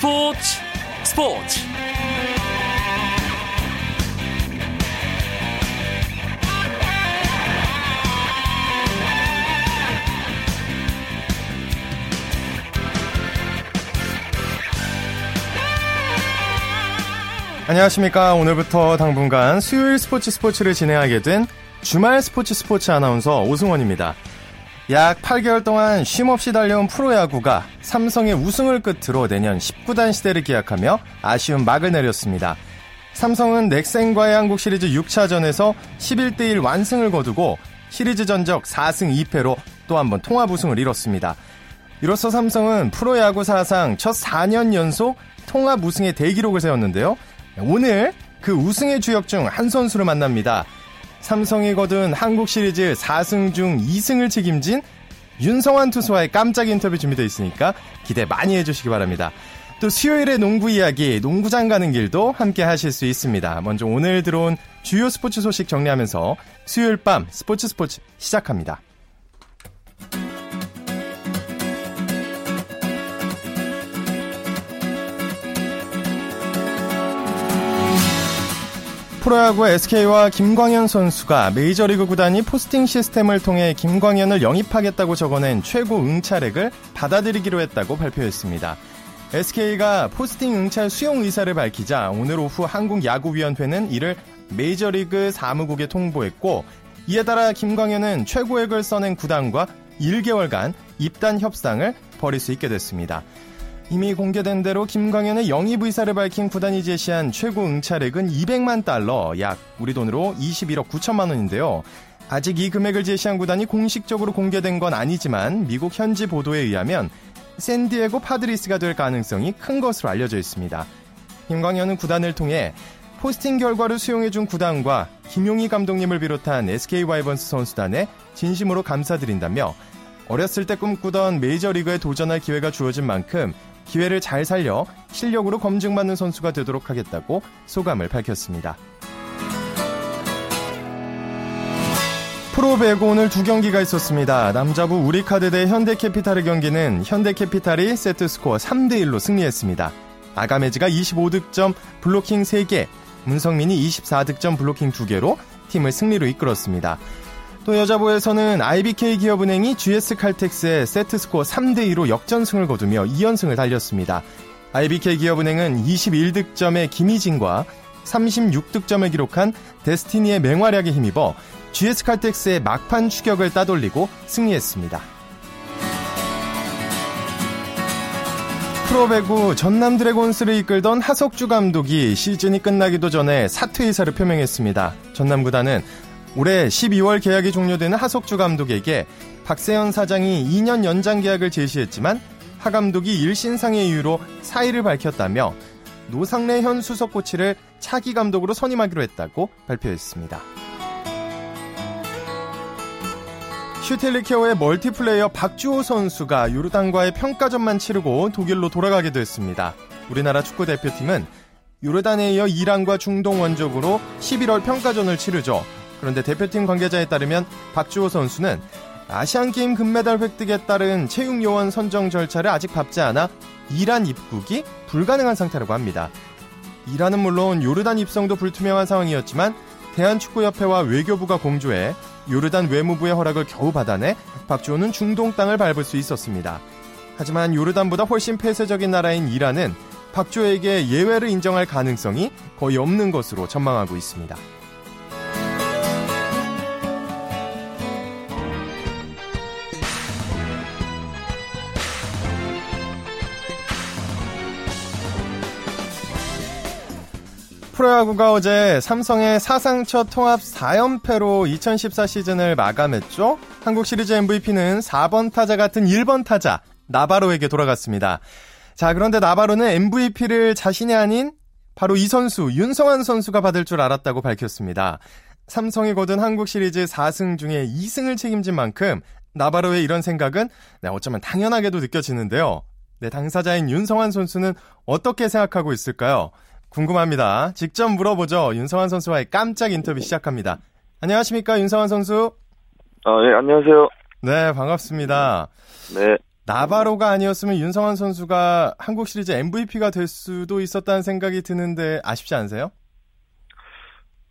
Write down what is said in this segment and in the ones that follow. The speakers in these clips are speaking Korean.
스포츠 스포츠 안녕하십니까. 오늘부터 당분간 수요일 스포츠 스포츠를 진행하게 된 주말 스포츠 스포츠 아나운서 오승원입니다. 약 8개월 동안 쉼없이 달려온 프로야구가 삼성의 우승을 끝으로 내년 19단 시대를 기약하며 아쉬운 막을 내렸습니다. 삼성은 넥센과의 한국 시리즈 6차전에서 11대1 완승을 거두고 시리즈 전적 4승 2패로 또 한 번 통합 우승을 이뤘습니다. 이로써 삼성은 프로야구 사상 첫 4년 연속 통합 우승의 대기록을 세웠는데요. 오늘 그 우승의 주역 중 한 선수를 만납니다. 삼성이 거둔 한국 시리즈 4승 중 2승을 책임진 윤성환 투수와의 깜짝 인터뷰 준비되어 있으니까 기대 많이 해주시기 바랍니다. 또 수요일에 농구 이야기, 농구장 가는 길도 함께 하실 수 있습니다. 먼저 오늘 들어온 주요 스포츠 소식 정리하면서 수요일 밤 스포츠 스포츠 시작합니다. 프로야구 SK와 김광현 선수가 메이저리그 구단이 포스팅 시스템을 통해 김광현을 영입하겠다고 적어낸 최고 응찰액을 받아들이기로 했다고 발표했습니다. SK가 포스팅 응찰 수용 의사를 밝히자 오늘 오후 한국야구위원회는 이를 메이저리그 사무국에 통보했고 이에 따라 김광현은 최고액을 써낸 구단과 1개월간 입단 협상을 벌일 수 있게 됐습니다. 이미 공개된 대로 김광현의 영입 의사를 밝힌 구단이 제시한 최고 응찰액은 200만 달러, 약 우리 돈으로 21억 9천만 원인데요. 아직 이 금액을 제시한 구단이 공식적으로 공개된 건 아니지만 미국 현지 보도에 의하면 샌디에고 파드리스가 될 가능성이 큰 것으로 알려져 있습니다. 김광현은 구단을 통해 포스팅 결과를 수용해준 구단과 김용희 감독님을 비롯한 SK 와이번스 선수단에 진심으로 감사드린다며 어렸을 때 꿈꾸던 메이저리그에 도전할 기회가 주어진 만큼 기회를 잘 살려 실력으로 검증받는 선수가 되도록 하겠다고 소감을 밝혔습니다. 프로 배구 오늘 두 경기가 있었습니다. 남자부 우리카드 대 현대캐피탈의 경기는 현대캐피탈이 세트스코어 3대1로 승리했습니다. 아가메즈가 25득점, 블로킹 3개, 문성민이 24득점, 블로킹 2개로 팀을 승리로 이끌었습니다. 또 여자부에서는 IBK 기업은행이 GS 칼텍스의 세트스코어 3대2로 역전승을 거두며 2연승을 달렸습니다. IBK 기업은행은 21득점의 김희진과 36득점을 기록한 데스티니의 맹활약에 힘입어 GS 칼텍스의 막판 추격을 따돌리고 승리했습니다. 프로축구 전남 드래곤스를 이끌던 하석주 감독이 시즌이 끝나기도 전에 사퇴 의사를 표명했습니다. 전남 구단은 올해 12월 계약이 종료되는 하석주 감독에게 박세현 사장이 2년 연장 계약을 제시했지만 하 감독이 일신상의 이유로 사의를 밝혔다며 노상래 현 수석 코치를 차기 감독으로 선임하기로 했다고 발표했습니다. 슈틸리케호의 멀티플레이어 박주호 선수가 요르단과의 평가전만 치르고 독일로 돌아가게 됐습니다. 우리나라 축구 대표팀은 요르단에 이어 이란과 중동 원적으로 11월 평가전을 치르죠. 그런데 대표팀 관계자에 따르면 박주호 선수는 아시안게임 금메달 획득에 따른 체육 요원 선정 절차를 아직 밟지 않아 이란 입국이 불가능한 상태라고 합니다. 이란은 물론 요르단 입성도 불투명한 상황이었지만 대한축구협회와 외교부가 공조해 요르단 외무부의 허락을 겨우 받아내 박주호는 중동 땅을 밟을 수 있었습니다. 하지만 요르단보다 훨씬 폐쇄적인 나라인 이란은 박주호에게 예외를 인정할 가능성이 거의 없는 것으로 전망하고 있습니다. 프로야구가 어제 삼성의 사상 첫 통합 4연패로 2014 시즌을 마감했죠. 한국 시리즈 MVP는 4번 타자 같은 1번 타자 나바로에게 돌아갔습니다. 자, 그런데 나바로는 MVP를 자신이 아닌 바로 이 선수 윤성환 선수가 받을 줄 알았다고 밝혔습니다. 삼성이 거둔 한국 시리즈 4승 중에 2승을 책임진 만큼 나바로의 이런 생각은 네, 어쩌면 당연하게도 느껴지는데요. 네, 당사자인 윤성환 선수는 어떻게 생각하고 있을까요? 궁금합니다. 직접 물어보죠. 윤성환 선수와의 깜짝 인터뷰 시작합니다. 안녕하십니까, 윤성환 선수? 아, 예, 안녕하세요. 네, 반갑습니다. 네. 나바로가 아니었으면 윤성환 선수가 한국 시리즈 MVP가 될 수도 있었다는 생각이 드는데 아쉽지 않으세요?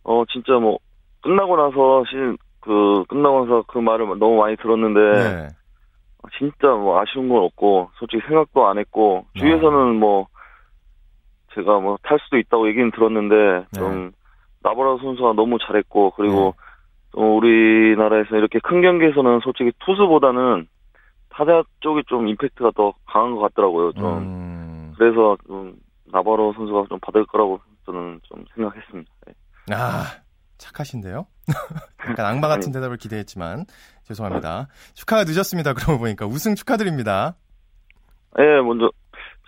어 진짜 뭐 끝나고 나서 시즌 그 끝나고 나서 그 말을 너무 많이 들었는데 네. 진짜 뭐 아쉬운 건 없고 솔직히 생각도 안 했고 주위에서는 뭐 제가 뭐 탈 수도 있다고 얘기는 들었는데 좀 나바라 선수가 너무 잘했고 그리고 또 우리나라에서 이렇게 큰 경기에서는 솔직히 투수보다는 타자 쪽이 좀 임팩트가 더 강한 것 같더라고요. 좀 음. 그래서 좀 나바로 선수가 좀 받을 거라고 저는 좀 생각했습니다. 네. 아, 착하신데요? 약간 악마 같은 대답을 기대했지만 죄송합니다. 축하가 늦었습니다. 그러고 보니까 우승 축하드립니다. 예, 먼저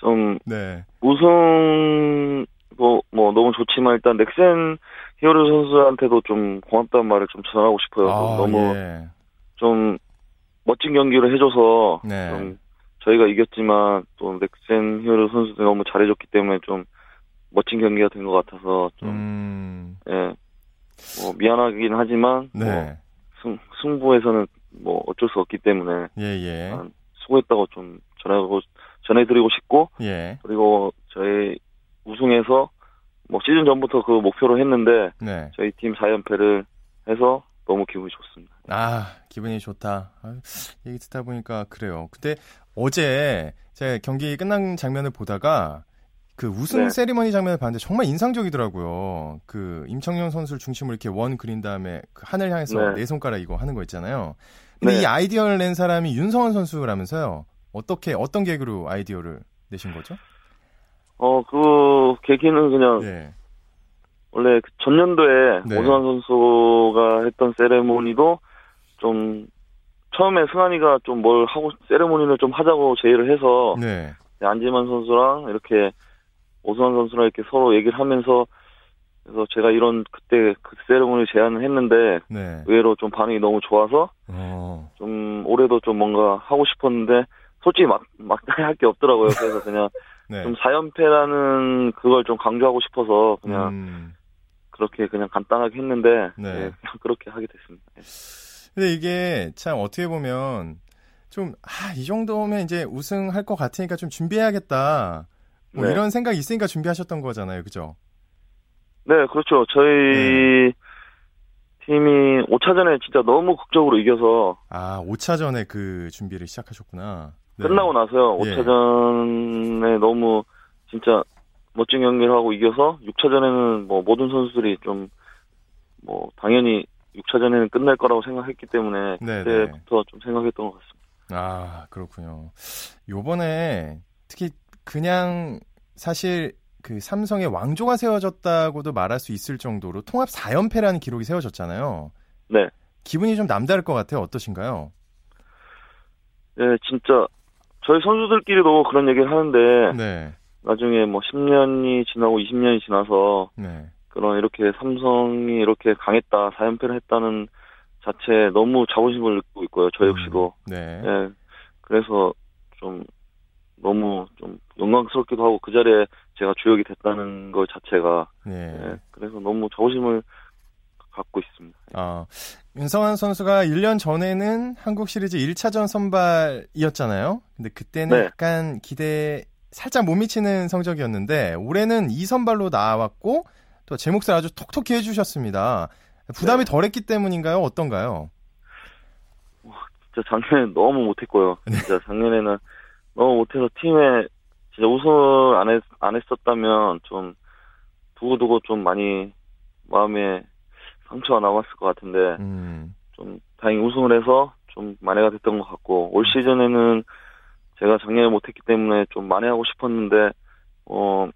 좀 네. 우승 뭐, 뭐 너무 좋지만 일단 넥센 히어로 선수한테도 좀 고맙다는 말을 좀 전하고 싶어요. 아, 너무 예. 좀 멋진 경기를 해줘서 네. 좀 저희가 이겼지만 또 넥센 히어로 선수들이 너무 잘해줬기 때문에 좀 멋진 경기가 된 것 같아서 좀 음. 예. 뭐 미안하긴 하지만 뭐 네. 승, 승부에서는 뭐 어쩔 수 없기 때문에 예, 예. 아, 수고했다고 좀 전하고 전해드리고 싶고 예. 그리고 저희 우승해서 뭐 시즌 전부터 그 목표로 했는데 네. 저희 팀 4연패를 해서 너무 기분이 좋습니다. 아, 기분이 좋다. 아, 얘기 듣다 보니까 그래요. 근데 어제 제가 경기 끝난 장면을 보다가 그 우승 네. 세리머니 장면을 봤는데 정말 인상적이더라고요. 그 임청용 선수를 중심으로 이렇게 원 그린 다음에 그 하늘 향해서 네. 네 손가락 이거 하는 거 있잖아요. 근데 네. 이 아이디어를 낸 사람이 윤성원 선수라면서요. 어떻게 어떤 계기로 아이디어를 내신 거죠? 어, 그 계기는 그냥 예. 원래 그 전년도에 네. 오승환 선수가 했던 세레모니도 좀 처음에 승환이가 좀 뭘 하고 세레모니를 좀 하자고 제의를 해서 네. 안지만 선수랑 이렇게 오승환 선수랑 이렇게 서로 얘기를 하면서 그래서 제가 이런 그때 그 세레모니 제안을 했는데 네. 의외로 좀 반응이 너무 좋아서 어. 좀 올해도 좀 뭔가 하고 싶었는데 솔직히 막 막다이 할게 없더라고요. 그래서 그냥 네. 좀 4연패라는 그걸 좀 강조하고 싶어서 그냥 음. 그렇게 그냥 간단하게 했는데 네. 예, 그냥 그렇게 하게 됐습니다. 예. 근데 이게 참 어떻게 보면 좀, 아, 이 정도면 이제 우승할 것 같으니까 좀 준비해야겠다. 뭐 네. 이런 생각이 있으니까 준비하셨던 거잖아요. 그죠? 네, 그렇죠. 저희 팀이 5차전에 진짜 너무 극적으로 이겨서 아, 5차 전에 그 준비를 시작하셨구나. 네. 끝나고 나서요. 예. 5차전에 너무 진짜 멋진 경기를 하고 이겨서 6차전에는 뭐 모든 선수들이 좀 뭐 당연히 6차전에는 끝날 거라고 생각했기 때문에 네, 그때부터 좀 생각했던 것 같습니다. 아, 그렇군요. 요번에 특히 그냥 사실 그 삼성의 왕조가 세워졌다고도 말할 수 있을 정도로 통합 4연패라는 기록이 세워졌잖아요. 네. 기분이 좀 남다를 것 같아요. 어떠신가요? 예, 진짜 저희 선수들끼리도 그런 얘기를 하는데 네. 나중에 뭐 10년이 지나고 20년이 지나서 네. 그런 이렇게 삼성이 이렇게 강했다, 4연패를 했다는 자체에 너무 자부심을 느끼고 있고요. 저 역시도. 네. 예. 그래서 좀 너무 좀 영광스럽기도 하고 그 자리에 제가 주역이 됐다는 것 자체가 네. 예. 그래서 너무 자부심을 갖고 있습니다. 아, 윤성환 선수가 1년 전에는 한국 시리즈 1차전 선발이었잖아요. 근데 그때는 네. 약간 기대 살짝 못 미치는 성적이었는데 올해는 2선발로 나왔고 또 제 몫을 아주 톡톡히 해주셨습니다. 부담이 네. 덜했기 때문인가요? 어떤가요? 진짜 작년에 너무 못했고요. 네. 진짜 작년에는 너무 못해서 팀에 진짜 우승을 안, 했, 안 했었다면 좀 두고두고 좀 많이 마음에 상처가 남았을 것 같은데 음, 좀 다행히 우승을 해서 좀 만회가 됐던 것 같고 올 시즌에는 제가 작년에 못했기 때문에 좀 만회하고 싶었는데 어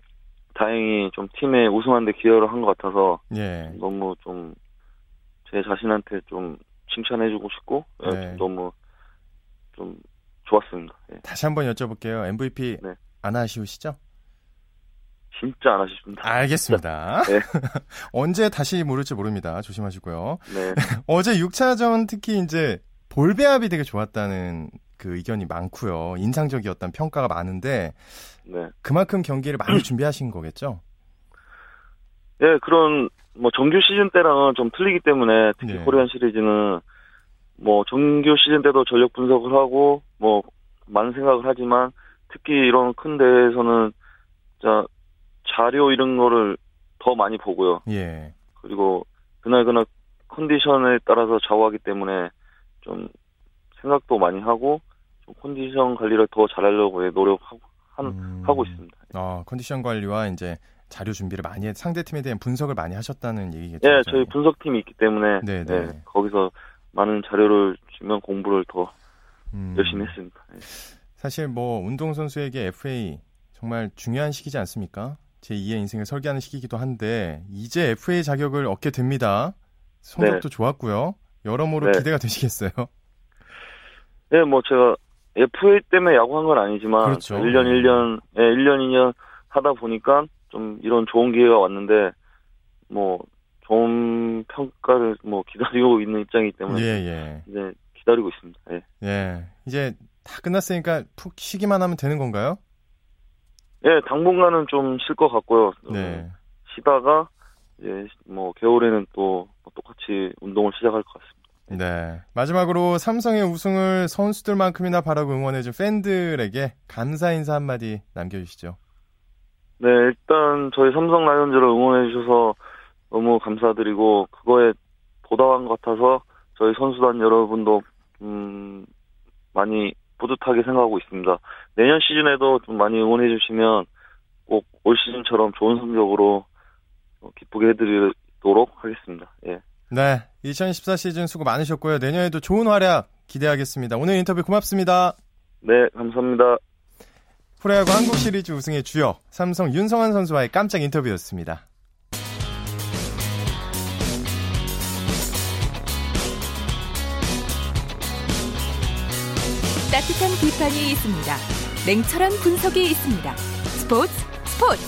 다행히 좀 팀에 우승하는데 기여를 한 것 같아서 예. 너무 좀 제 자신한테 좀 칭찬해주고 싶고 예, 네. 좀 너무 좀 좋았습니다. 예. 다시 한번 여쭤볼게요. MVP 네. 안 아쉬우시죠? 진짜 안 아쉽습니다. 알겠습니다. 네. 언제 다시 모를지 모릅니다. 조심하시고요. 네, 어제 6차전 특히 이제 볼 배합이 되게 좋았다는 그 의견이 많고요. 인상적이었다는 평가가 많은데 네. 그만큼 경기를 많이 준비하신 거겠죠? 예, 그런 뭐 정규 시즌 때랑은 좀 틀리기 때문에 특히 네. 코리안 시리즈는 뭐 정규 시즌 때도 전력 분석을 하고 뭐 많은 생각을 하지만 특히 이런 큰 대회에서는 자 자료 이런 거를 더 많이 보고요. 예. 그리고 그날 그날 컨디션에 따라서 좌우하기 때문에 좀 생각도 많이 하고 좀 컨디션 관리를 더 잘하려고 노력하고 한, 음. 하고 있습니다. 어, 컨디션 관리와 이제 자료 준비를 많이 해 상대 팀에 대한 분석을 많이 하셨다는 얘기겠죠. 예, 저희 분석팀이 있기 때문에 네, 네. 예, 거기서 많은 자료를 주면 공부를 더 음. 열심히 했습니다. 예. 사실 뭐 운동 선수에게 FA 정말 중요한 시기지 않습니까? 제 2의 인생을 설계하는 시기이기도 한데 이제 FA 자격을 얻게 됩니다. 성적도 좋았고요. 여러모로 네. 기대가 되시겠어요? 예, 뭐 제가 FA 때문에 야구한 건 아니지만 그렇죠. 1년 1년 예, 1년 2년 하다 보니까 좀 이런 좋은 기회가 왔는데 뭐 좋은 평가를 뭐 기다리고 있는 입장이기 때문에 예, 예. 이제 기다리고 있습니다. 예. 예. 이제 다 끝났으니까 푹 쉬기만 하면 되는 건가요? 예, 당분간은 좀 쉴 것 같고요. 좀 네. 쉬다가 이제 뭐 겨울에는 또 똑같이 운동을 시작할 것 같습니다. 네. 마지막으로 삼성의 우승을 선수들만큼이나 바라고 응원해준 팬들에게 감사 인사 한마디 남겨주시죠. 네, 일단 저희 삼성 라이온즈를 응원해 주셔서 너무 감사드리고 그거에 보답한 것 같아서 저희 선수단 여러분도 음 많이 뿌듯하게 생각하고 있습니다. 내년 시즌에도 좀 많이 응원해 주시면 꼭 올 시즌처럼 좋은 성적으로 어, 기쁘게 해드리도록 하겠습니다. 예. 네. 2014 시즌 수고 많으셨고요. 내년에도 좋은 활약 기대하겠습니다. 오늘 인터뷰 고맙습니다. 네, 감사합니다. 프로야구 한국 시리즈 우승의 주역 삼성 윤성환 선수와의 깜짝 인터뷰였습니다. 비판이 있습니다. 냉철한 분석이 있습니다. 스포츠 스포츠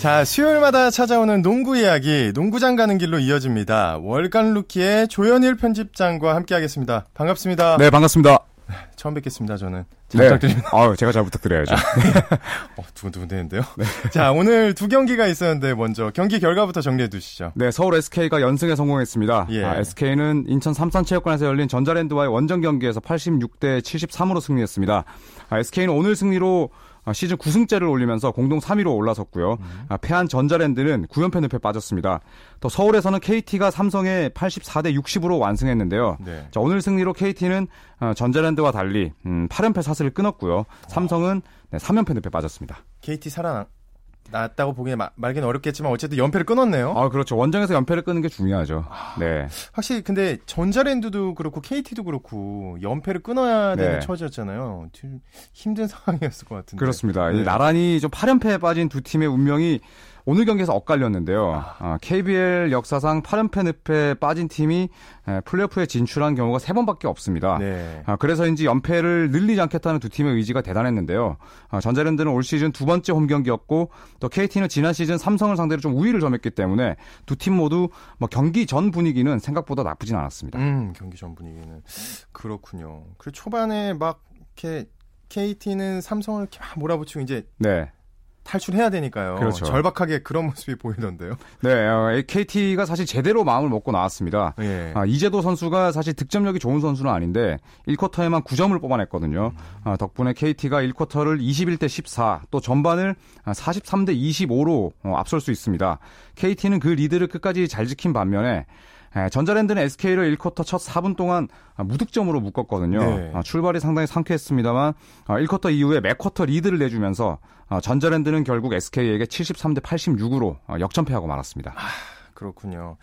자, 수요일마다 찾아오는 농구 이야기, 농구장 가는 길로 이어집니다. 월간 루키의 조현일 편집장과 함께하겠습니다. 반갑습니다. 네, 반갑습니다. 처음 뵙겠습니다. 저는 잘 네. 부탁드립니다. 아유, 제가 잘 부탁드려야죠. 어, 두근두근 되는데요. 자, 오늘 두 경기가 있었는데 먼저 경기 결과부터 정리해 두시죠. 네, 서울 SK가 연승에 성공했습니다. 예. 아, SK는 인천 삼산체육관에서 열린 전자랜드와의 원정 경기에서 86대 73으로 승리했습니다. 아, SK는 오늘 승리로 아, 시즌 9승째를 올리면서 공동 3위로 올라섰고요. 아, 패한 전자랜드는 9연패 늪에 빠졌습니다. 또 서울에서는 KT가 삼성에 84대 60으로 완승했는데요. 네. 자, 오늘 승리로 KT는 어, 전자랜드와 달리 음, 8연패 사슬을 끊었고요. 삼성은 네, 3연패 늪에 빠졌습니다. KT 살아 났다고 보기에 마- 말기는 어렵겠지만 어쨌든 연패를 끊었네요. 아, 그렇죠. 원정에서 연패를 끊는 게 중요하죠. 네. 확실히 근데 전자랜드도 그렇고 KT도 그렇고 연패를 끊어야 되는 네. 처지였잖아요. 좀 힘든 상황이었을 것 같은데. 그렇습니다. 네. 이 나란히 좀 8연패에 빠진 두 팀의 운명이 오늘 경기에서 엇갈렸는데요. 아, KBL 역사상 8연패 늪에 빠진 팀이 에, 플레이오프에 진출한 경우가 세 번밖에 없습니다. 네. 아, 그래서인지 연패를 늘리지 않겠다는 두 팀의 의지가 대단했는데요. 아, 전자랜드는 올 시즌 두 번째 홈 경기였고 또 KT는 지난 시즌 삼성을 상대로 좀 우위를 점했기 때문에 두 팀 모두 뭐 경기 전 분위기는 생각보다 나쁘진 않았습니다. 음, 경기 전 분위기는 그렇군요. 그리고 초반에 막 이렇게 KT는 삼성을 이렇게 막 몰아붙이고 이제 네. 탈출해야 되니까요. 그렇죠. 절박하게 그런 모습이 보이던데요. 네, 어, KT가 사실 제대로 마음을 먹고 나왔습니다. 예. 아, 이재도 선수가 사실 득점력이 좋은 선수는 아닌데 1쿼터에만 9점을 뽑아냈거든요. 아, 덕분에 KT가 1쿼터를 21대 14, 또 전반을 43대 25로 어, 앞설 수 있습니다. KT는 그 리드를 끝까지 잘 지킨 반면에 에, 전자랜드는 SK를 1쿼터 첫 4분 동안 아, 무득점으로 묶었거든요. 네. 아, 출발이 상당히 상쾌했습니다만 아, 1쿼터 이후에 맥쿼터 리드를 내주면서 아, 전자랜드는 결국 SK에게 73대 86으로 어, 역전패하고 말았습니다. 그렇군요.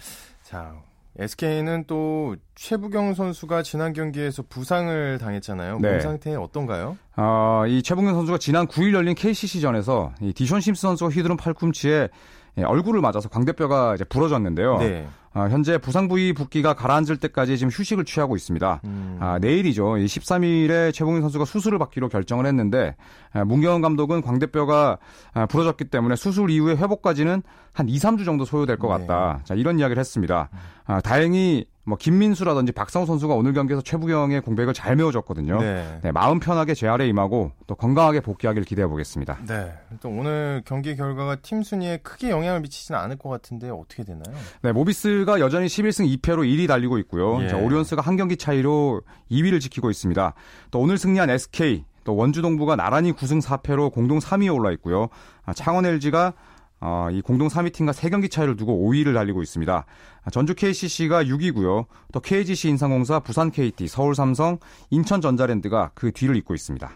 자, SK는 또 최부경 선수가 지난 경기에서 부상을 당했잖아요. 몸 네. 상태 어떤가요? 어, 이 최부경 선수가 지난 9일 열린 KCC전에서 이 디숀 심스 선수가 휘두른 팔꿈치에 예, 얼굴을 맞아서 광대뼈가 이제 부러졌는데요. 네. 어, 현재 부상 부위 붓기가 가라앉을 때까지 지금 휴식을 취하고 있습니다. 음. 아, 내일이죠. 이 13일에 최부경 선수가 수술을 받기로 결정을 했는데 아, 문경원 감독은 광대뼈가 아, 부러졌기 때문에 수술 이후에 회복까지는 한 2, 3주 정도 소요될 것 네. 같다. 자, 이런 이야기를 했습니다. 아, 다행히 뭐 김민수라든지 박상우 선수가 오늘 경기에서 최부경의 공백을 잘 메워줬거든요. 네. 네, 마음 편하게 재활에 임하고 또 건강하게 복귀하길 기대해 보겠습니다. 네. 또 오늘 경기 결과가 팀 순위에 크게 영향을 미치지는 않을 것 같은데 어떻게 되나요? 네, 모비스가 여전히 11승 2패로 1위 달리고 있고요. 예. 자, 오리온스가 한 경기 차이로 2위를 지키고 있습니다. 또 오늘 승리한 SK 또 원주 동부가 나란히 9승 4패로 공동 3위에 올라 있고요. 아, 창원 LG가 어, 이 공동 3위 팀과 3경기 차이를 두고 5위를 달리고 있습니다. 전주 KCC가 6위고요. 또 KGC 인상공사, 부산 KT, 서울 삼성, 인천 전자랜드가 그 뒤를 잇고 있습니다.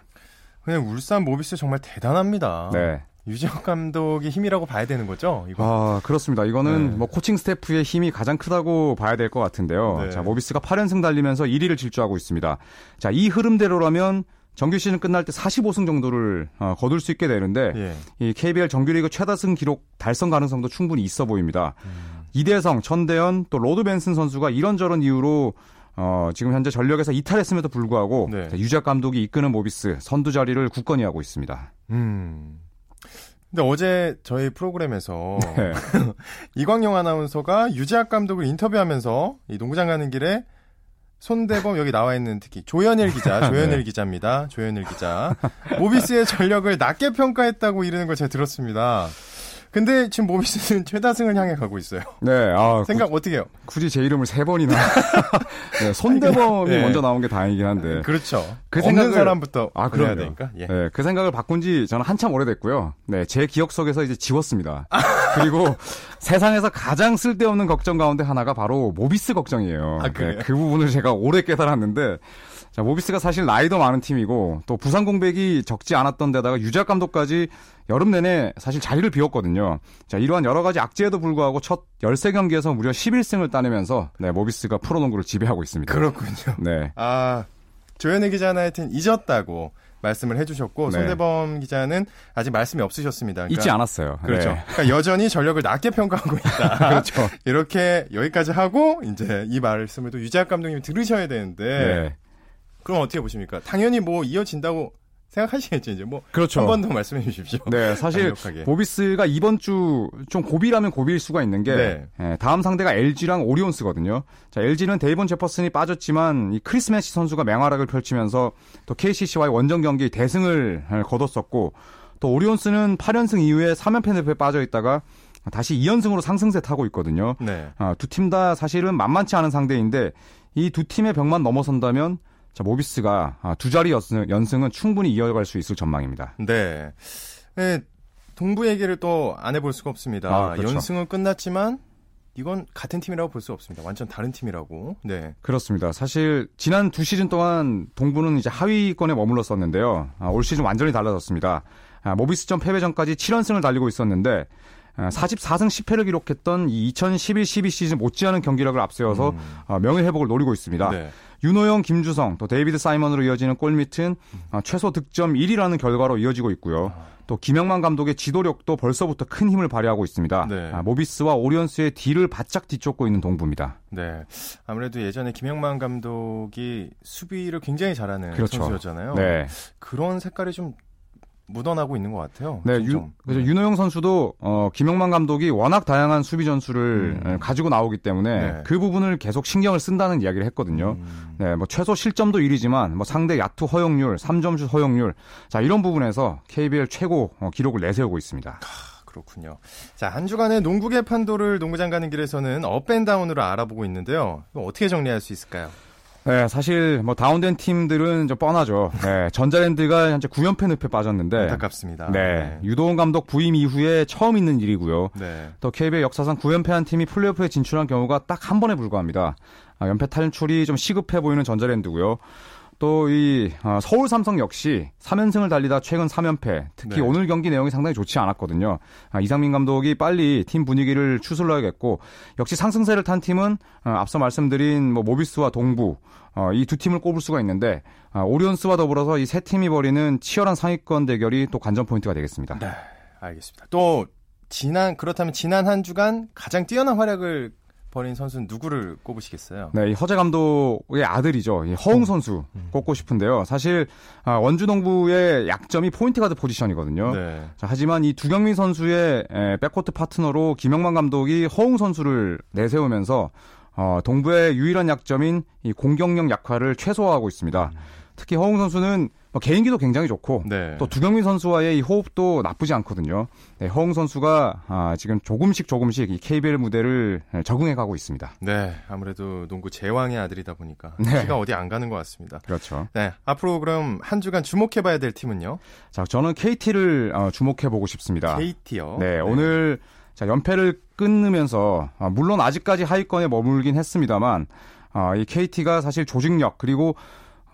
그냥 울산 모비스 정말 대단합니다. 네. 유재석 감독의 힘이라고 봐야 되는 거죠? 이거? 아, 그렇습니다. 이거는 네. 뭐 코칭 스태프의 힘이 가장 크다고 봐야 될 것 같은데요. 네. 자, 모비스가 8연승 달리면서 1위를 질주하고 있습니다. 자, 이 흐름대로라면 정규 시즌 끝날 때 45승 정도를 어, 거둘 수 있게 되는데 예. 이 KBL 정규리그 최다승 기록 달성 가능성도 충분히 있어 보입니다. 음. 이대성, 천대현, 또 로드 벤슨 선수가 이런저런 이유로 어, 지금 현재 전력에서 이탈했음에도 불구하고 네. 유재학 감독이 이끄는 모비스 선두 자리를 굳건히 하고 있습니다. 음. 근데 어제 저희 프로그램에서 네. 이광용 아나운서가 유재학 감독을 인터뷰하면서 이 농구장 가는 길에 손대범 여기 나와 있는 특히 조현일 기자, 조현일 네. 기자입니다. 조현일 기자. 모비스의 전력을 낮게 평가했다고 이러는 걸 제가 들었습니다. 근데 지금 모비스는 최다승을 향해 가고 있어요. 네, 아, 생각 구, 어떻게 해요? 굳이 제 이름을 세 번이나 네, 손대범이 네. 먼저 나온 게 다행이긴 한데. 그렇죠. 그 생각을 사람부터 아 그래야 되니까. 예. 네, 그 생각을 바꾼 지 저는 한참 오래됐고요. 네, 제 기억 속에서 이제 지웠습니다. 그리고 세상에서 가장 쓸데없는 걱정 가운데 하나가 바로 모비스 걱정이에요. 아, 네, 그 부분을 제가 오래 깨달았는데 자, 모비스가 사실 나이도 많은 팀이고 또 부산 공백이 적지 않았던 데다가 유작 감독까지 여름 내내 사실 자리를 비웠거든요. 자, 이러한 여러 가지 악재에도 불구하고 첫 13경기에서 무려 11승을 따내면서 네, 모비스가 프로농구를 지배하고 있습니다. 그렇군요. 네. 아, 조현희 기자는 하여튼 잊었다고 말씀을 해주셨고 네. 손대범 기자는 아직 말씀이 없으셨습니다. 그러니까, 잊지 않았어요. 그렇죠. 네. 그러니까 여전히 전력을 낮게 평가하고 있다. 그렇죠. 이렇게 여기까지 하고 이제 이 말씀을 또 유재학 감독님이 들으셔야 되는데 네. 그럼 어떻게 보십니까? 당연히 뭐 이어진다고 생각하시겠죠 이제 뭐 그렇죠. 한 번 더 말씀해 주십시오. 네, 사실 강력하게. 모비스가 이번 주 좀 고비라면 고비일 수가 있는 게 네. 예, 다음 상대가 LG랑 오리온스거든요. 자, LG는 데이본 제퍼슨이 빠졌지만 이 크리스 매시 선수가 맹활약을 펼치면서 또 KCC와의 원정 경기 대승을 예, 거뒀었고 또 오리온스는 8연승 이후에 3연패 늪에 빠져 있다가 다시 2연승으로 상승세 타고 있거든요. 네. 아, 두 팀 다 사실은 만만치 않은 상대인데 이 두 팀의 벽만 넘어선다면 자, 모비스가 아, 두 자리 연승, 연승은 충분히 이어갈 수 있을 전망입니다. 네. 네 동부 얘기를 또 안 해볼 수가 없습니다. 아, 그렇죠. 연승은 끝났지만 이건 같은 팀이라고 볼 수 없습니다. 완전 다른 팀이라고. 네. 그렇습니다. 사실 지난 두 시즌 동안 동부는 이제 하위권에 머물렀었는데요. 아, 올 시즌 완전히 달라졌습니다. 아, 모비스전 패배 전까지 7연승을 달리고 있었는데 44승 아, 10패를 기록했던 이 2011-12 시즌 못지않은 경기력을 앞세워서 음. 아, 명예 회복을 노리고 있습니다. 네. 윤호영, 김주성, 또 데이비드 사이먼으로 이어지는 골밑은 음. 최소 득점 1위라는 결과로 이어지고 있고요. 또 김영만 감독의 지도력도 벌써부터 큰 힘을 발휘하고 있습니다. 네. 모비스와 오리온스의 뒤를 바짝 뒤쫓고 있는 동부입니다. 네. 아무래도 예전에 김영만 감독이 수비를 굉장히 잘하는 그렇죠. 선수였잖아요. 네. 그런 색깔이 좀 묻어나고 있는 것 같아요. 네, 유, 그래서 네. 윤호영 선수도 어, 김영만 감독이 워낙 다양한 수비 전술을 음. 가지고 나오기 때문에 네. 그 부분을 계속 신경을 쓴다는 이야기를 했거든요. 음. 네, 뭐 최소 실점도 1위지만 뭐 상대 야투 허용률, 3점슛 허용률, 자 이런 부분에서 KBL 최고 어, 기록을 내세우고 있습니다. 아, 그렇군요. 자, 한 주간의 농구계 판도를 농구장 가는 길에서는 업앤다운으로 알아보고 있는데요. 어떻게 정리할 수 있을까요? 네, 사실 뭐 다운된 팀들은 좀 뻔하죠. 네, 전자랜드가 현재 9연패 늪에 빠졌는데 안타깝습니다. 네, 네. 유도훈 감독 부임 이후에 처음 있는 일이고요. 네. 또 KBL 역사상 9연패한 팀이 플레이오프에 진출한 경우가 딱 한 번에 불과합니다. 아, 연패 탈출이 좀 시급해 보이는 전자랜드고요. 또이 어, 서울 삼성 역시 3연승을 달리다 최근 3연패. 특히 네. 오늘 경기 내용이 상당히 좋지 않았거든요. 아, 이상민 감독이 빨리 팀 분위기를 추슬러야겠고 역시 상승세를 탄 팀은 어, 앞서 말씀드린 뭐 모비스와 동부 어, 이두 팀을 꼽을 수가 있는데 아, 오리온스와 더불어서 이 세 팀이 벌이는 치열한 상위권 대결이 또 관전 포인트가 되겠습니다. 네, 알겠습니다. 또 지난 그렇다면 지난 한 주간 가장 뛰어난 활약을 벌인 선수는 누구를 꼽으시겠어요? 네, 이 허재 감독의 아들이죠. 이 허웅 음. 선수 음. 꼽고 싶은데요. 사실 아, 원주 동부의 약점이 포인트 가드 포지션이거든요. 네. 자, 하지만 이 두경민 선수의 백코트 파트너로 김영만 감독이 허웅 선수를 내세우면서 어, 동부의 유일한 약점인 이 공격력 약화를 최소화하고 있습니다. 특히 허웅 선수는 뭐 개인기도 굉장히 좋고 네. 또 두경민 선수와의 이 호흡도 나쁘지 않거든요. 네, 허웅 선수가 아, 지금 조금씩 조금씩 이 KBL 무대를 적응해 가고 있습니다. 네, 아무래도 농구 제왕의 아들이다 보니까 네. 피가 어디 안 가는 것 같습니다. 그렇죠. 네, 앞으로 그럼 한 주간 주목해 봐야 될 팀은요? 자, 저는 KT를 어, 주목해 보고 싶습니다. KT요. 네, 오늘 자, 연패를 끊으면서 아, 물론 아직까지 하위권에 머물긴 했습니다만 아, 이 KT가 사실 조직력 그리고 어,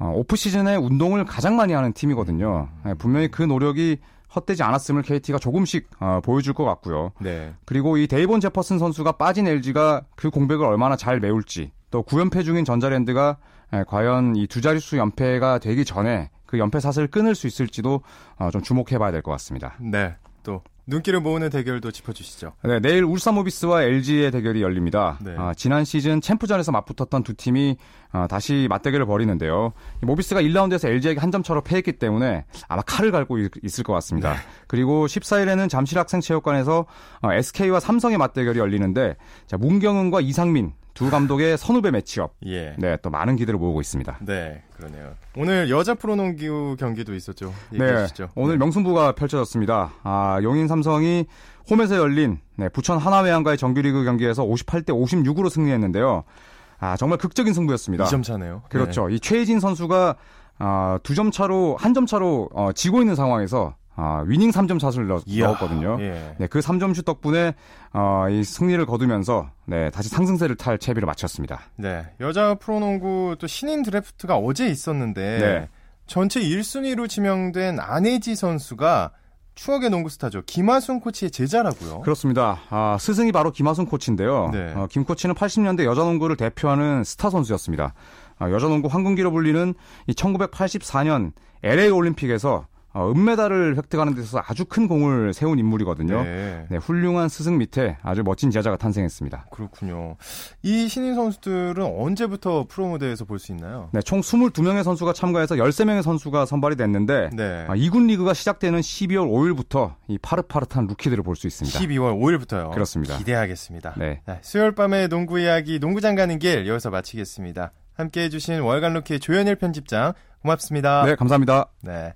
오프 시즌에 운동을 가장 많이 하는 팀이거든요. 네, 분명히 그 노력이 헛되지 않았음을 KT가 조금씩 어, 보여줄 것 같고요. 네. 그리고 이 데이본 제퍼슨 선수가 빠진 LG가 그 공백을 얼마나 잘 메울지 또 9연패 중인 전자랜드가 예, 과연 이 두 자릿수 연패가 되기 전에 그 연패 사슬을 끊을 수 있을지도 어, 좀 주목해봐야 될 것 같습니다. 네, 또 눈길을 모으는 대결도 짚어주시죠. 네, 내일 울산 모비스와 LG의 대결이 열립니다. 네. 아, 지난 시즌 챔프전에서 맞붙었던 두 팀이 아, 다시 맞대결을 벌이는데요. 이 모비스가 1라운드에서 LG에게 한 점 차로 패했기 때문에 아마 칼을 갈고 있, 을 것 같습니다. 그리고 14일에는 잠실학생체육관에서 어, SK와 삼성의 맞대결이 열리는데 자, 문경은과 이상민 두 감독의 선후배 매치업. 예. 네, 또 많은 기대를 모으고 있습니다. 네, 그러네요. 오늘 여자 프로농구 경기도 있었죠. 네, 주시죠. 오늘 명승부가 펼쳐졌습니다. 아, 용인 삼성이 홈에서 열린 네, 부천 하나회양과의 정규리그 경기에서 58대 56으로 승리했는데요. 아, 정말 극적인 승부였습니다. 2점 차네요. 그렇죠. 이 최혜진 선수가 아, 두 점 차로 한 점 차로 어, 지고 있는 상황에서 아, 위닝 3점 샷을 넣, 이야, 넣었거든요. 예. 네, 그 3점 슛 덕분에 어, 이 승리를 거두면서 네, 다시 상승세를 탈 채비를 마쳤습니다. 네. 여자 프로농구 또 신인 드래프트가 어제 있었는데 네. 전체 1순위로 지명된 안혜지 선수가 추억의 농구 스타죠. 김화순 코치의 제자라고요. 그렇습니다. 아, 스승이 바로 김화순 코치인데요. 네. 어, 김 코치는 80년대 여자 농구를 대표하는 스타 선수였습니다. 아, 여자 농구 황금기로 불리는 이 1984년 LA 올림픽에서 어, 은메달을 획득하는 데 있어서 아주 큰 공을 세운 인물이거든요. 네. 네, 훌륭한 스승 밑에 아주 멋진 제자가 탄생했습니다. 그렇군요. 이 신인 선수들은 언제부터 프로 무대에서 볼 수 있나요? 네, 총 22명의 선수가 참가해서 13명의 선수가 선발이 됐는데 네. 아, 2군 리그가 시작되는 12월 5일부터 이 파릇파릇한 루키들을 볼 수 있습니다. 12월 5일부터요. 그렇습니다. 기대하겠습니다. 네. 수요일 밤의 농구 이야기 농구장 가는 길 여기서 마치겠습니다. 함께 해주신 월간 루키 조현일 편집장 고맙습니다. 네, 감사합니다. 네.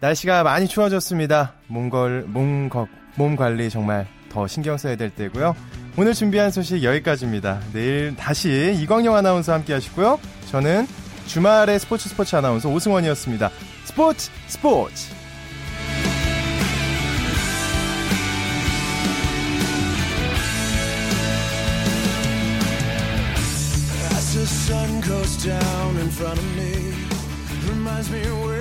날씨가 많이 추워졌습니다. 몸걸, 몸, 거, 몸 관리 정말 더 신경 써야 될 때고요. 오늘 준비한 소식 여기까지입니다. 내일 다시 이광영 아나운서 함께 하시고요. 저는 주말의 스포츠 스포츠 아나운서 오승원이었습니다. 스포츠 스포츠! As the sun goes down in front of me, reminds me where